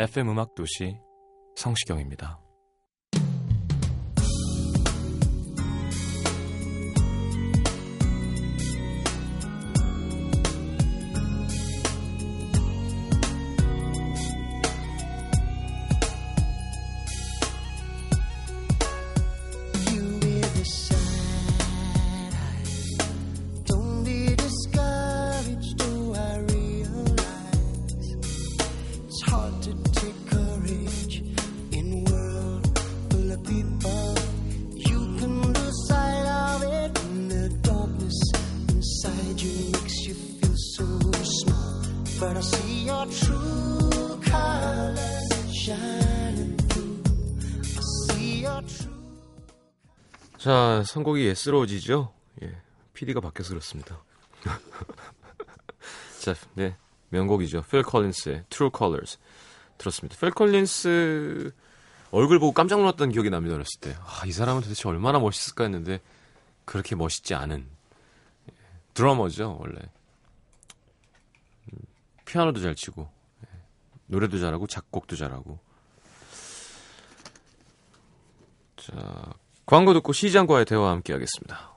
FM 음악 도시 성시경입니다. 선곡이 예스럽죠? 예. PD가 바뀌어서 그렇습니다. 자, 네. 명곡이죠. 필 컬린스의 True Colors. 들었습니다. 필 컬린스 얼굴 보고 깜짝 놀랐던 기억이 납니다. 어렸을 때. 아, 이 사람은 도대체 얼마나 멋있을까 했는데 그렇게 멋있지 않은 예. 드러머죠, 원래. 음, 피아노도 잘 치고 예. 노래도 잘하고 작곡도 잘하고 자, 광고 듣고 시장과의 대화와 함께 하겠습니다.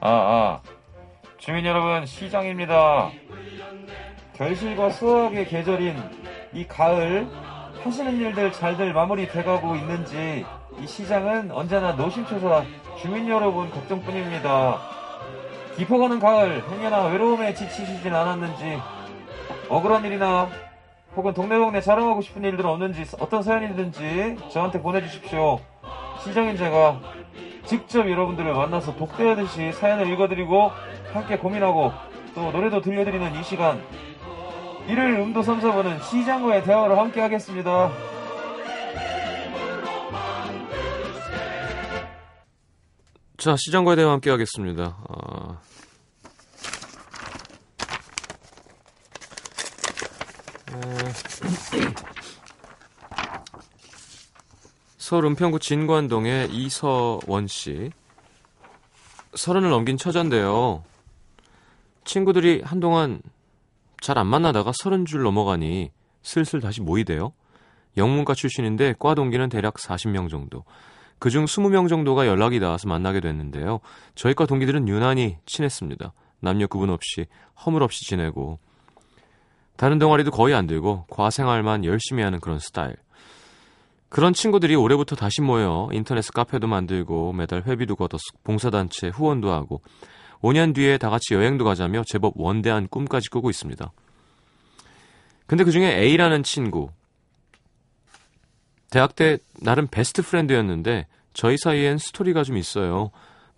아, 아. 주민 여러분, 시장입니다. 결실과 수확의 계절인 이 가을, 하시는 일들 잘들 마무리 돼가고 있는지, 이 시장은 언제나 노심초사 주민 여러분 걱정뿐입니다. 깊어가는 가을, 행여나 외로움에 지치시진 않았는지, 억울한 일이나 혹은 동네 동네 자랑하고 싶은 일들은 없는지, 어떤 사연이든지 저한테 보내주십시오. 시장인 제가 직접 여러분들을 만나서 독대하듯이 사연을 읽어드리고 함께 고민하고 또 노래도 들려드리는 이 시간 일요일 음도 3, 4부는 시장과의 대화를 함께 하겠습니다. 자, 시장과의 대화와 함께 하겠습니다. 아... 에... 서울 은평구 진관동의 이서원 씨. 서른을 넘긴 처자인데요. 친구들이 한동안 잘 안 만나다가 서른 줄 넘어가니 슬슬 다시 모이대요. 영문과 출신인데 과 동기는 대략 40명 정도. 그중 20명 정도가 연락이 닿아서 만나게 됐는데요. 저희과 동기들은 유난히 친했습니다. 남녀 구분 없이 허물 없이 지내고 다른 동아리도 거의 안 들고 과생활만 열심히 하는 그런 스타일. 그런 친구들이 올해부터 다시 모여 인터넷 카페도 만들고 매달 회비도 걷어 봉사단체 후원도 하고 5년 뒤에 다 같이 여행도 가자며 제법 원대한 꿈까지 꾸고 있습니다. 근데 그 중에 A라는 친구 대학 때 나름 베스트 프렌드였는데 저희 사이엔 스토리가 좀 있어요.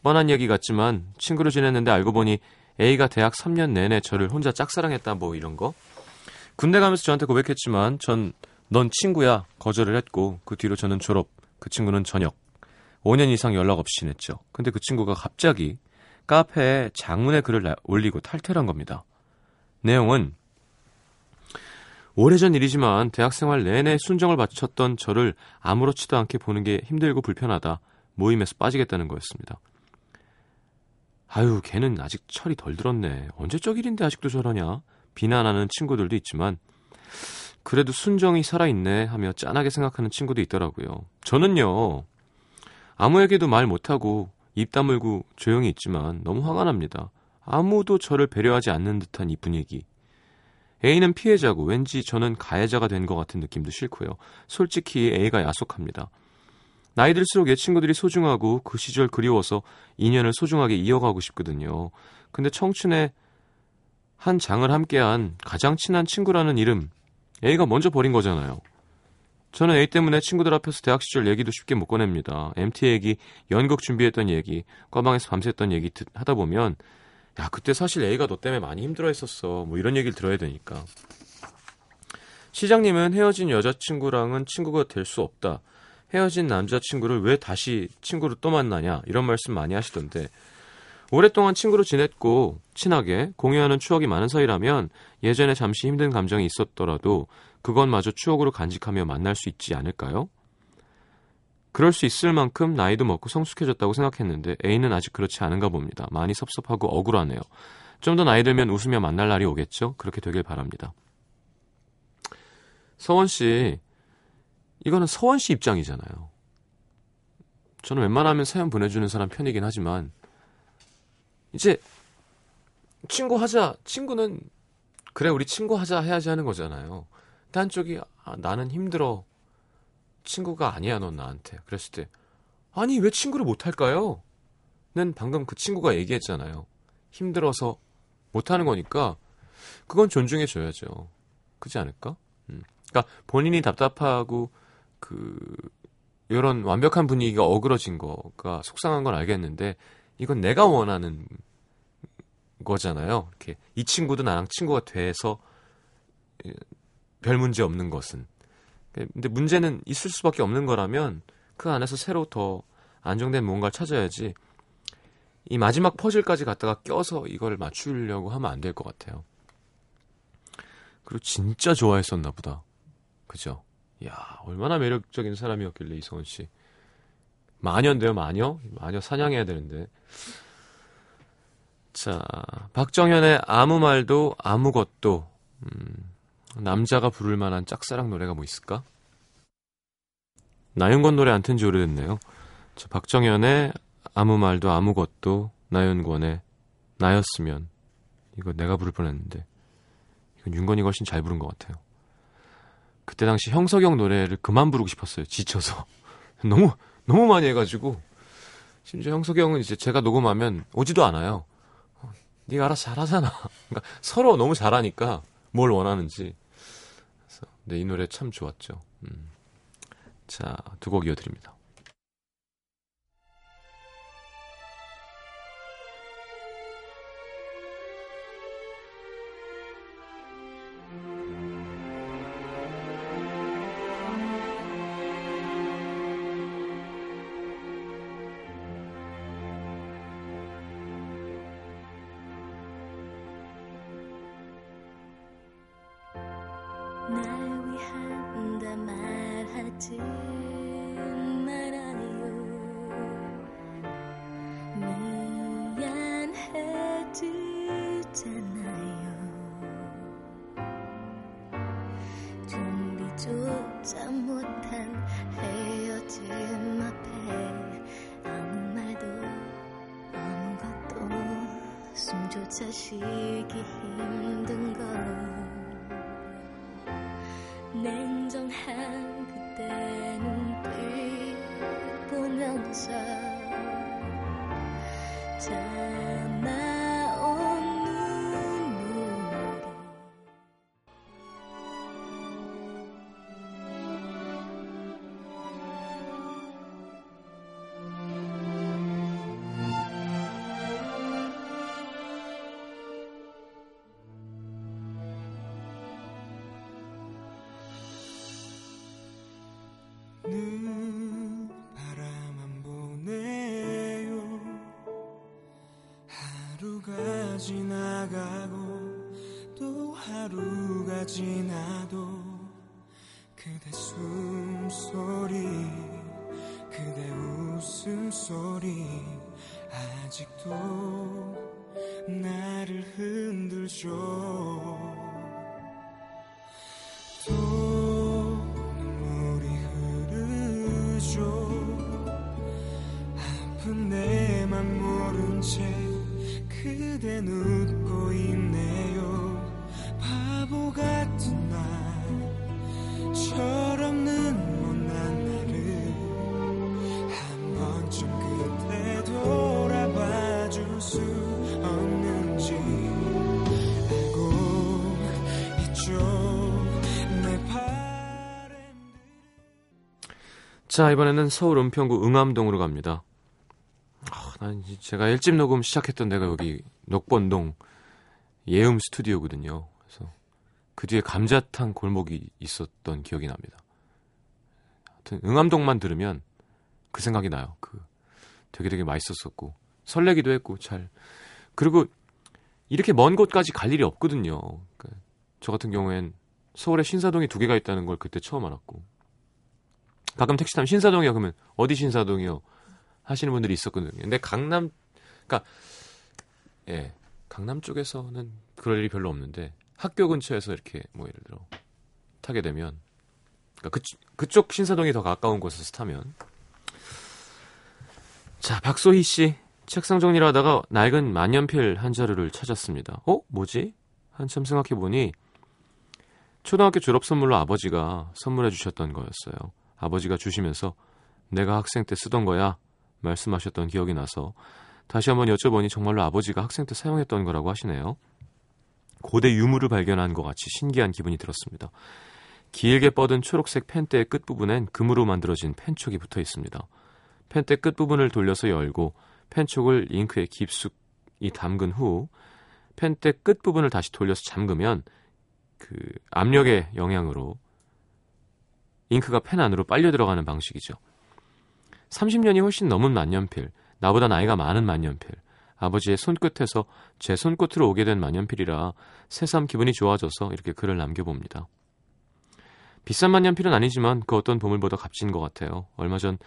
뻔한 얘기 같지만 친구로 지냈는데 알고 보니 A가 대학 3년 내내 저를 혼자 짝사랑했다 뭐 이런 거. 군대 가면서 저한테 고백했지만 전 넌 친구야 거절을 했고 그 뒤로 저는 졸업, 그 친구는 전역. 5년 이상 연락 없이 지냈죠. 근데 그 친구가 갑자기 카페에 장문의 글을 올리고 탈퇴를 한 겁니다. 내용은 오래전 일이지만 대학생활 내내 순정을 바쳤던 저를 아무렇지도 않게 보는 게 힘들고 불편하다. 모임에서 빠지겠다는 거였습니다. 아유, 걔는 아직 철이 덜 들었네. 언제적 일인데 아직도 저러냐? 비난하는 친구들도 있지만 그래도 순정이 살아있네 하며 짠하게 생각하는 친구도 있더라고요. 저는요, 아무에게도 말 못하고 입 다물고 조용히 있지만 너무 화가 납니다. 아무도 저를 배려하지 않는 듯한 이 분위기. A는 피해자고 왠지 저는 가해자가 된 것 같은 느낌도 싫고요. 솔직히 A가 야속합니다. 나이 들수록 옛 친구들이 소중하고 그 시절 그리워서 인연을 소중하게 이어가고 싶거든요. 근데 청춘에 한 장을 함께한 가장 친한 친구라는 이름 A가 먼저 버린 거잖아요. 저는 A 때문에 친구들 앞에서 대학 시절 얘기도 쉽게 못 꺼냅니다. MT 얘기, 연극 준비했던 얘기, 과방에서 밤샜던 얘기 하다 보면 야 그때 사실 A가 너 때문에 많이 힘들어했었어. 뭐 이런 얘기를 들어야 되니까. 시장님은 헤어진 여자친구랑은 친구가 될 수 없다. 헤어진 남자친구를 왜 다시 친구로 또 만나냐 이런 말씀 많이 하시던데 오랫동안 친구로 지냈고 친하게 공유하는 추억이 많은 사이라면 예전에 잠시 힘든 감정이 있었더라도 그것마저 추억으로 간직하며 만날 수 있지 않을까요? 그럴 수 있을 만큼 나이도 먹고 성숙해졌다고 생각했는데 A는 아직 그렇지 않은가 봅니다. 많이 섭섭하고 억울하네요. 좀 더 나이 들면 웃으며 만날 날이 오겠죠? 그렇게 되길 바랍니다. 서원 씨, 이거는 서원 씨 입장이잖아요. 저는 웬만하면 사연 보내주는 사람 편이긴 하지만 이제 친구 하자. 친구는 그래 우리 친구 하자 해야지 하는 거잖아요. 근데 한쪽이 아, 나는 힘들어. 친구가 아니야 넌 나한테. 그랬을 때 아니 왜 친구를 못 할까요? 는 방금 그 친구가 얘기했잖아요. 힘들어서 못 하는 거니까 그건 존중해 줘야죠. 그지 않을까? 음. 그러니까 본인이 답답하고 그 이런 완벽한 분위기가 어그러진 거가 속상한 건 알겠는데 이건 내가 원하는 거잖아요. 이렇게 이 친구도 나랑 친구가 돼서 예, 별 문제 없는 것은. 근데 문제는 있을 수밖에 없는 거라면 그 안에서 새로 더 안정된 뭔가를 찾아야지 이 마지막 퍼즐까지 갖다가 껴서 이걸 맞추려고 하면 안 될 것 같아요. 그리고 진짜 좋아했었나 보다. 그죠? 야 얼마나 매력적인 사람이었길래 이성원 씨. 마녀인데요, 마녀? 마녀 사냥해야 되는데. 자, 박정현의 아무 말도 아무것도. 음, 남자가 부를 만한 짝사랑 노래가 뭐 있을까? 나윤권 노래 안 튼 지 오래됐네요. 자, 박정현의 아무 말도 아무것도, 나윤권의 나였으면. 이거 내가 부를 뻔했는데. 이건 윤건이가 훨씬 잘 부른 것 같아요. 그때 당시 형석영 노래를 그만 부르고 싶었어요. 지쳐서. 너무, 너무 많이 해가지고. 심지어 형석영은 이제 제가 녹음하면 오지도 않아요. 어, 네가 알아서 잘하잖아. 그러니까 서로 너무 잘하니까 뭘 원하는지. 그래서 근데 이 노래 참 좋았죠. 음. 자, 두 곡 이어드립니다. 숨조차 쉬기 힘든 걸냉 하루가 지나도 그대 숨소리 그대 웃음소리 아직도 나를 흔들죠. 또 눈물이 흐르죠. 아픈 내맘 모른 채 그댄 웃 철없는 못난 나를 한 번쯤 그때 돌아봐 줄 수 없는지 알고 있죠. 내 바램들은 자 이번에는 서울 은평구 응암동으로 갑니다. 아, 난 제가 일집 녹음 시작했던 데가 여기 녹번동 예음 스튜디오거든요. 그 뒤에 감자탕 골목이 있었던 기억이 납니다. 하여튼 응암동만 들으면 그 생각이 나요. 그 되게 되게 맛있었었고 설레기도 했고 잘 그리고 이렇게 먼 곳까지 갈 일이 없거든요. 그저 같은 경우엔 서울에 신사동이 두 개가 있다는 걸 그때 처음 알았고 가끔 택시 타면 신사동이요 그러면 어디 신사동이요 하시는 분들이 있었거든요. 근데 강남 그러니까 예 강남 쪽에서는 그럴 일이 별로 없는데 학교 근처에서 이렇게 뭐 예를 들어 타게 되면 그러니까 그, 그쪽 신사동이 더 가까운 곳에서 타면 자 박소희 씨 책상 정리를 하다가 낡은 만년필 한 자루를 찾았습니다. 어 뭐지? 한참 생각해 보니 초등학교 졸업 선물로 아버지가 선물해 주셨던 거였어요. 아버지가 주시면서 내가 학생 때 쓰던 거야 말씀하셨던 기억이 나서 다시 한번 여쭤보니 정말로 아버지가 학생 때 사용했던 거라고 하시네요. 고대 유물을 발견한 것 같이 신기한 기분이 들었습니다. 길게 뻗은 초록색 펜대의 끝부분엔 금으로 만들어진 펜촉이 붙어 있습니다. 펜대 끝부분을 돌려서 열고 펜촉을 잉크에 깊숙이 담근 후 펜대 끝부분을 다시 돌려서 잠그면 그 압력의 영향으로 잉크가 펜 안으로 빨려 들어가는 방식이죠. 30년이 훨씬 넘은 만년필, 나보다 나이가 많은 만년필, 아버지의 손끝에서 제 손끝으로 오게 된 만년필이라 새삼 기분이 좋아져서 이렇게 글을 남겨봅니다. 비싼 만년필은 아니지만 그 어떤 보물보다 값진 것 같아요. 얼마 전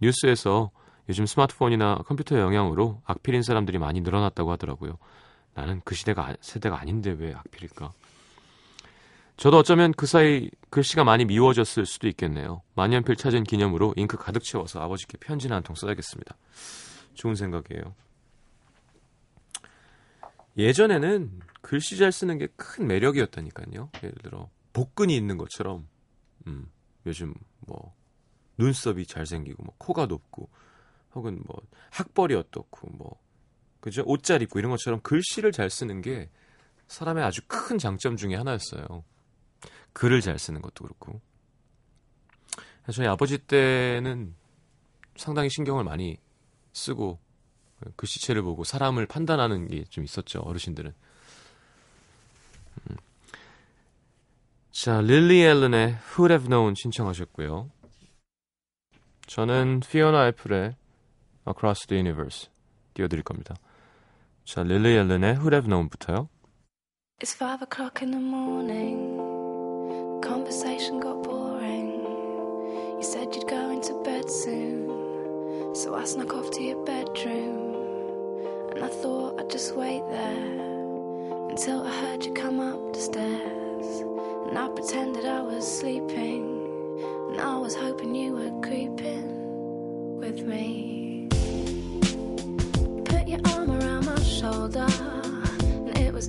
뉴스에서 요즘 스마트폰이나 컴퓨터의 영향으로 악필인 사람들이 많이 늘어났다고 하더라고요. 나는 그 시대가 세대가 아닌데 왜 악필일까? 저도 어쩌면 그 사이 글씨가 많이 미워졌을 수도 있겠네요. 만년필 찾은 기념으로 잉크 가득 채워서 아버지께 편지나 한 통 써야겠습니다. 좋은 생각이에요. 예전에는 글씨 잘 쓰는 게 큰 매력이었다니까요. 예를 들어 복근이 있는 것처럼 음, 요즘 뭐 눈썹이 잘생기고 뭐 코가 높고 혹은 뭐 학벌이 어떻고 뭐 그죠 옷 잘 입고 이런 것처럼 글씨를 잘 쓰는 게 사람의 아주 큰 장점 중에 하나였어요. 글을 잘 쓰는 것도 그렇고. 저희 아버지 때는 상당히 신경을 많이 쓰고 글씨체를 보고 사람을 판단하는 게 좀 있었죠 어르신들은. 음. 자 릴리 앨런의 Who'd Have Known 신청하셨고요. 저는 피오나 애플의 Across the Universe 띄워드릴 겁니다. 자 릴리 앨런의 Who'd Have Known부터요. It's five o'clock in the morning. Conversation got boring. You said you'd go into bed soon. So I snuck off to your bedroom. And I thought I'd just wait there until I heard you come up the stairs. And I pretended I was sleeping. And I was hoping you were creeping with me. Put your arm around my shoulder. And it was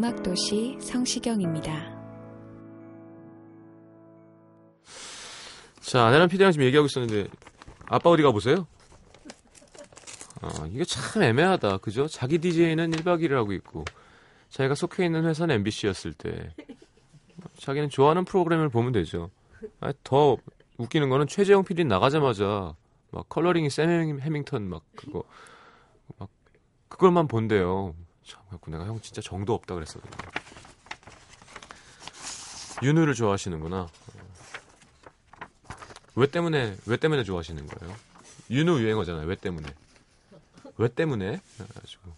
음악도시 성시경입니다. 자, 아내랑 피디랑 지금 얘기하고 있었는데 아빠 어디 가보세요? 아, 이게 참 애매하다. 그죠? 자기 DJ는 1박 2일 하고 있고 자기가 속해 있는 회사는 MBC였을 때 자기는 좋아하는 프로그램을 보면 되죠. 아, 더 웃기는 거는 최재형 PD 나가자마자 막 컬러링이 샘 해밍턴 막 그거 막 그걸만 본대요. 참, 그래갖고 내가 형 진짜 정도 없다 그랬어. 윤우를 좋아하시는구나. 왜 때문에 왜 때문에 좋아하시는 거예요? 윤우 유행어잖아요. 왜 때문에? 왜 때문에? 그래가지고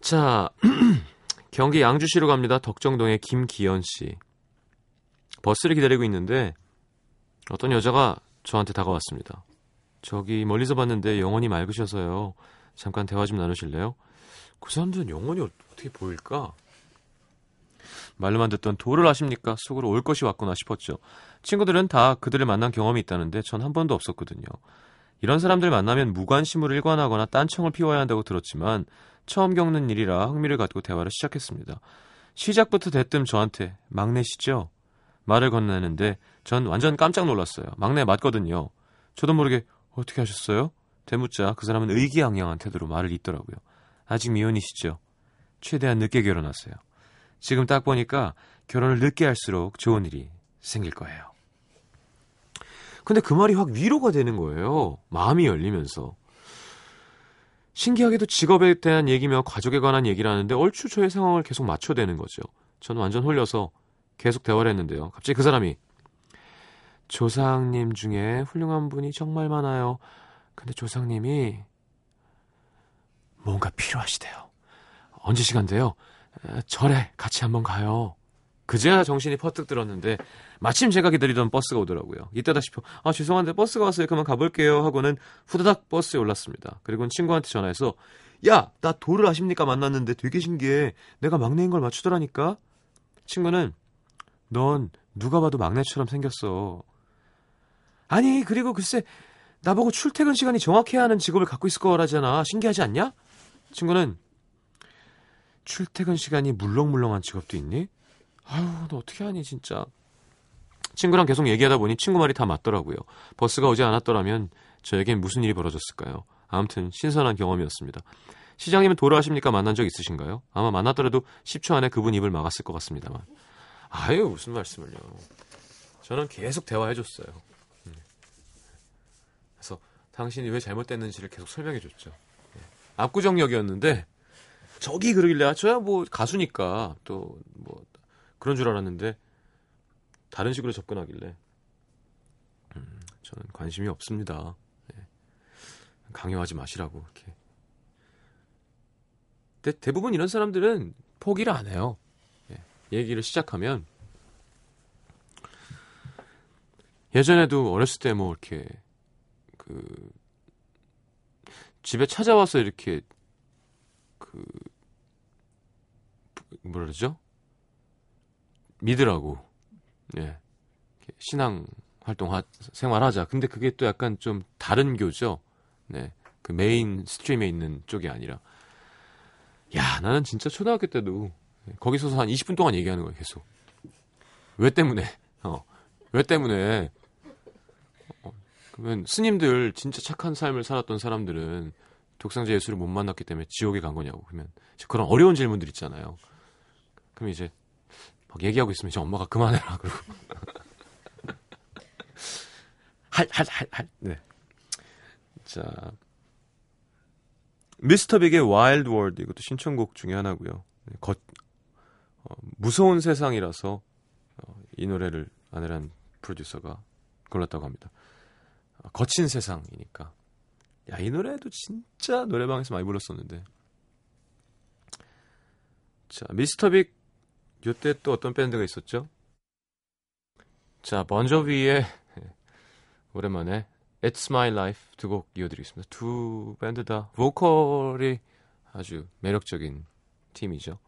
자 경기 양주시로 갑니다. 덕정동의 김기현 씨 버스를 기다리고 있는데 어떤 여자가 저한테 다가왔습니다. 저기 멀리서 봤는데 영혼이 맑으셔서요. 잠깐 대화 좀 나누실래요? 그 사람들은 영혼이 어떻게 보일까? 말로만 듣던 도를 아십니까? 속으로 올 것이 왔구나 싶었죠. 친구들은 다 그들을 만난 경험이 있다는데 전 한 번도 없었거든요. 이런 사람들 만나면 무관심으로 일관하거나 딴청을 피워야 한다고 들었지만 처음 겪는 일이라 흥미를 갖고 대화를 시작했습니다. 시작부터 대뜸 저한테 막내시죠? 말을 건네는데 전 완전 깜짝 놀랐어요. 막내 맞거든요. 저도 모르게 어떻게 하셨어요? 대묻자 그 사람은 의기양양한 태도로 말을 잇더라고요. 아직 미혼이시죠? 최대한 늦게 결혼하세요. 지금 딱 보니까 결혼을 늦게 할수록 좋은 일이 생길 거예요. 근데 그 말이 확 위로가 되는 거예요. 마음이 열리면서. 신기하게도 직업에 대한 얘기며 가족에 관한 얘기를 하는데 얼추 저의 상황을 계속 맞춰대는 거죠. 저는 완전 홀려서 계속 대화를 했는데요. 갑자기 그 사람이 조상님 중에 훌륭한 분이 정말 많아요. 근데 조상님이 뭔가 필요하시대요. 언제 시간 돼요? 절에 같이 한번 가요. 그제야 정신이 퍼뜩 들었는데 마침 제가 기다리던 버스가 오더라고요. 이때다 싶어 아 죄송한데 버스가 왔어요. 그만 가볼게요 하고는 후다닥 버스에 올랐습니다. 그리고는 친구한테 전화해서 야나 도를 아십니까 만났는데 되게 신기해. 내가 막내인 걸 맞추더라니까. 친구는 넌 누가 봐도 막내처럼 생겼어. 아니 그리고 글쎄 나보고 출퇴근 시간이 정확해야 하는 직업을 갖고 있을 거라잖아. 신기하지 않냐? 친구는 출퇴근 시간이 물렁물렁한 직업도 있니? 아유, 너 어떻게 하니, 진짜. 친구랑 계속 얘기하다 보니 친구 말이 다 맞더라고요. 버스가 오지 않았더라면 저에겐 무슨 일이 벌어졌을까요? 아무튼 신선한 경험이었습니다. 시장님은 돌아하십니까? 만난 적 있으신가요? 아마 만났더라도 10초 안에 그분 입을 막았을 것 같습니다만. 아유, 무슨 말씀을요. 저는 계속 대화해줬어요. 음. 그래서 당신이 왜 잘못됐는지를 계속 설명해 줬죠. 예. 압구정역이었는데 저기 그러길래 아, 저야 뭐 가수니까 또 뭐 그런 줄 알았는데 다른 식으로 접근하길래 음, 저는 관심이 없습니다. 네. 강요하지 마시라고 이렇게. 근데 대부분 이런 사람들은 포기를 안 해요. 네. 얘기를 시작하면 예전에도 어렸을 때 뭐 이렇게 그 집에 찾아와서 이렇게 그 뭐라 그러죠? 믿으라고. 예. 신앙 활동 하, 생활하자. 근데 그게 또 약간 좀 다른 교죠. 네. 그 mainstream에 있는 쪽이 아니라. 야, 나는 진짜 초등학교 때도 거기 서서 한 20분 동안 얘기하는 거예요, 계속. 왜 때문에? 어. 왜 때문에? 어, 그러면 스님들 진짜 착한 삶을 살았던 사람들은 독생자 예수를 못 만났기 때문에 지옥에 간 거냐고. 그러면 그런 어려운 질문들 있잖아요. 그럼 이제 막 얘기하고 있으면 이제 엄마가 그만해라 그러고 할 할 할할 네. 자 미스터 빅의 Wild World 이것도 신청곡 중에 하나고요. 네, 거, 어, 무서운 세상이라서 어, 이 노래를 안혜란 프로듀서가 골랐다고 합니다. 어, 거친 세상이니까. 야, 이 노래도 진짜 노래방에서 많이 불렀었는데. 자, 미스터 빅 요때 또 어떤 밴드가 있었죠? 자, 번저비의 오랜만에 It's My Life 두 곡 이어드리겠습니다. 두 밴드 다 보컬이 아주 매력적인 팀이죠.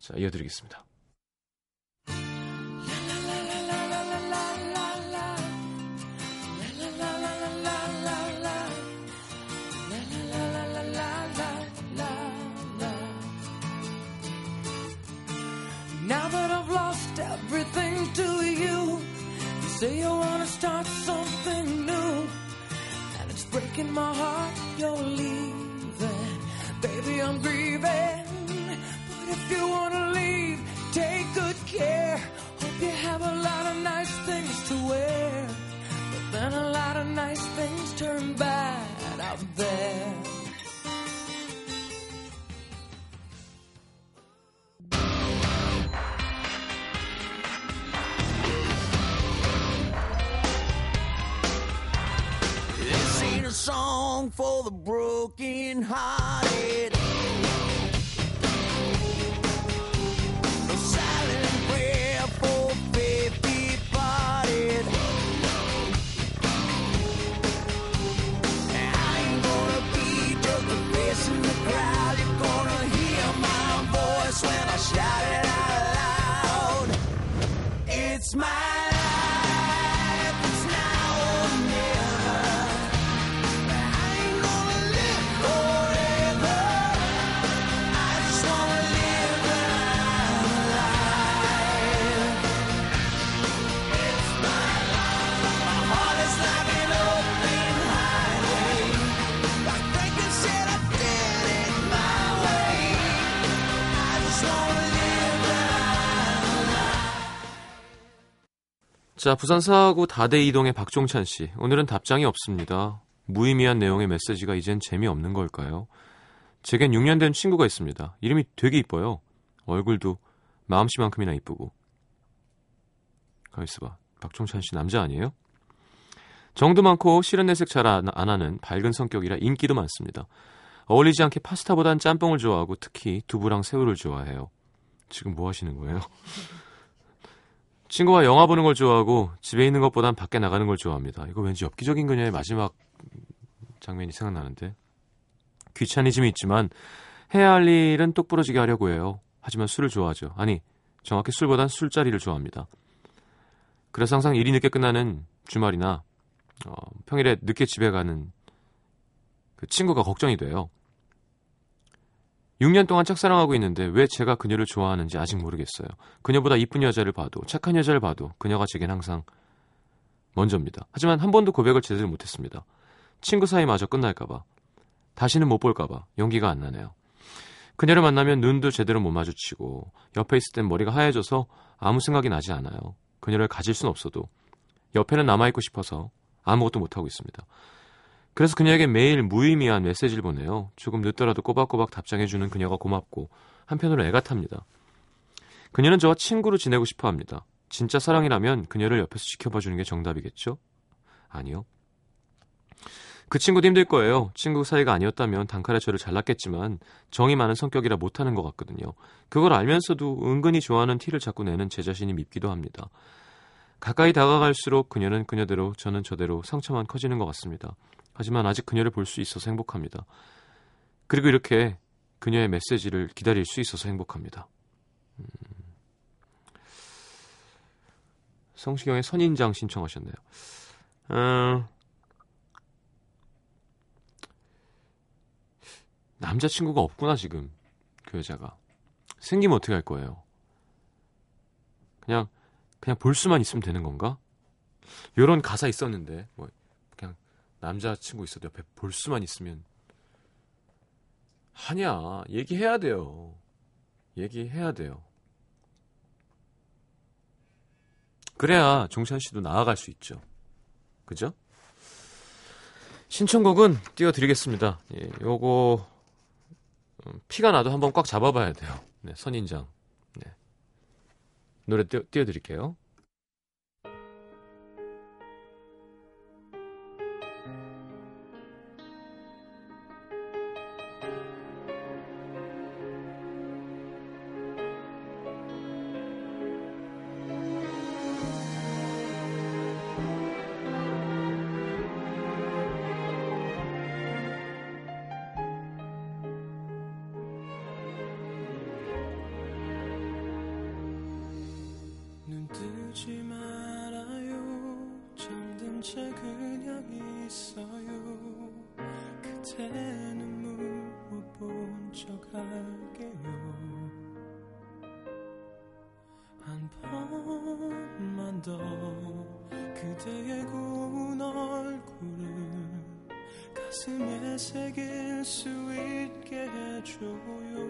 자, 이어드리겠습니다. In my heart you're leaving. Baby, I'm grieving. But if you wanna leave, take good care. Hope you have a lot of nice things to wear. But then a lot of nice things turn bad out there. 자, 부산 사하구 다대 이동의 박종찬 씨. 오늘은 답장이 없습니다. 무의미한 내용의 메시지가 이젠 재미없는 걸까요? 제겐 6년 된 친구가 있습니다. 이름이 되게 이뻐요. 얼굴도 마음씨만큼이나 이쁘고. 가만 있어봐. 박종찬 씨 남자 아니에요? 정도 많고 싫은 내색 잘 안 하는 밝은 성격이라 인기도 많습니다. 어울리지 않게 파스타보단 짬뽕을 좋아하고 특히 두부랑 새우를 좋아해요. 지금 뭐 하시는 거예요? 친구와 영화 보는 걸 좋아하고 집에 있는 것보단 밖에 나가는 걸 좋아합니다. 이거 왠지 엽기적인 그녀의 마지막 장면이 생각나는데 귀차니즘이 있지만 해야 할 일은 똑부러지게 하려고 해요. 하지만 술을 좋아하죠. 아니 정확히 술보단 술자리를 좋아합니다. 그래서 항상 일이 늦게 끝나는 주말이나 어, 평일에 늦게 집에 가는 그 친구가 걱정이 돼요. 6년 동안 짝사랑하고 있는데 왜 제가 그녀를 좋아하는지 아직 모르겠어요. 그녀보다 이쁜 여자를 봐도 착한 여자를 봐도 그녀가 제겐 항상 먼저입니다. 하지만 한 번도 고백을 제대로 못했습니다. 친구 사이마저 끝날까봐 다시는 못 볼까봐 용기가 안 나네요. 그녀를 만나면 눈도 제대로 못 마주치고 옆에 있을 땐 머리가 하얘져서 아무 생각이 나지 않아요. 그녀를 가질 순 없어도 옆에는 남아있고 싶어서 아무것도 못하고 있습니다. 그래서 그녀에게 매일 무의미한 메시지를 보내요. 조금 늦더라도 꼬박꼬박 답장해주는 그녀가 고맙고 한편으로 애가 탑니다. 그녀는 저와 친구로 지내고 싶어 합니다. 진짜 사랑이라면 그녀를 옆에서 지켜봐주는 게 정답이겠죠? 아니요. 그 친구도 힘들 거예요. 친구 사이가 아니었다면 단칼에 저를 잘났겠지만 정이 많은 성격이라 못하는 것 같거든요. 그걸 알면서도 은근히 좋아하는 티를 자꾸 내는 제 자신이 밉기도 합니다. 가까이 다가갈수록 그녀는 그녀대로 저는 저대로 상처만 커지는 것 같습니다. 하지만 아직 그녀를 볼 수 있어서 행복합니다. 그리고 이렇게 그녀의 메시지를 기다릴 수 있어서 행복합니다. 음. 성시경의 선인장 신청하셨네요. 음. 남자친구가 없구나 지금 그 여자가 생기면 어떻게 할 거예요? 그냥 그냥 볼 수만 있으면 되는 건가? 요런 가사 있었는데 뭐 남자친구 있어도 옆에 볼 수만 있으면 하냐? 얘기해야 돼요. 얘기해야 돼요. 그래야 종찬 씨도 나아갈 수 있죠. 그죠? 신청곡은 띄워드리겠습니다. 예, 요거 음, 피가 나도 한번 꽉 잡아봐야 돼요. 네, 선인장. 네. 노래 띄워, 띄워드릴게요 채 그냥 있어요. 그대 눈물 못본 척할게요. 한 번만 더 그대의 고운 얼굴을 가슴에 새길 수 있게 해줘요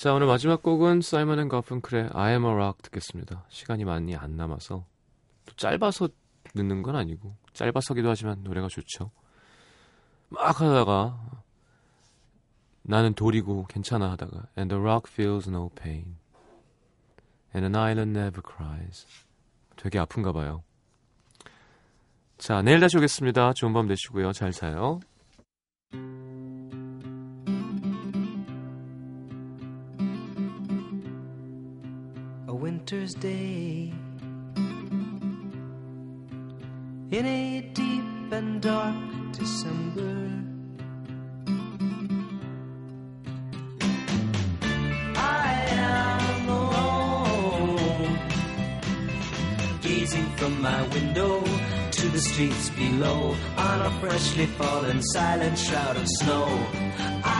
자, 오늘 마지막 곡은 사이먼 앤 가펑클의 I am a rock 듣겠습니다. 시간이 많이 안 남아서 또 짧아서 듣는 건 아니고 짧아서기도 하지만 노래가 좋죠. 막 하다가 나는 돌이고 괜찮아 하다가 And the rock feels no pain And an island never cries 되게 아픈가 봐요. 자, 내일 다시 오겠습니다. 좋은 밤 되시고요. 잘 자요. Winter's day in a deep and dark December. I am alone, gazing from my window to the streets below on a freshly fallen silent shroud of snow. I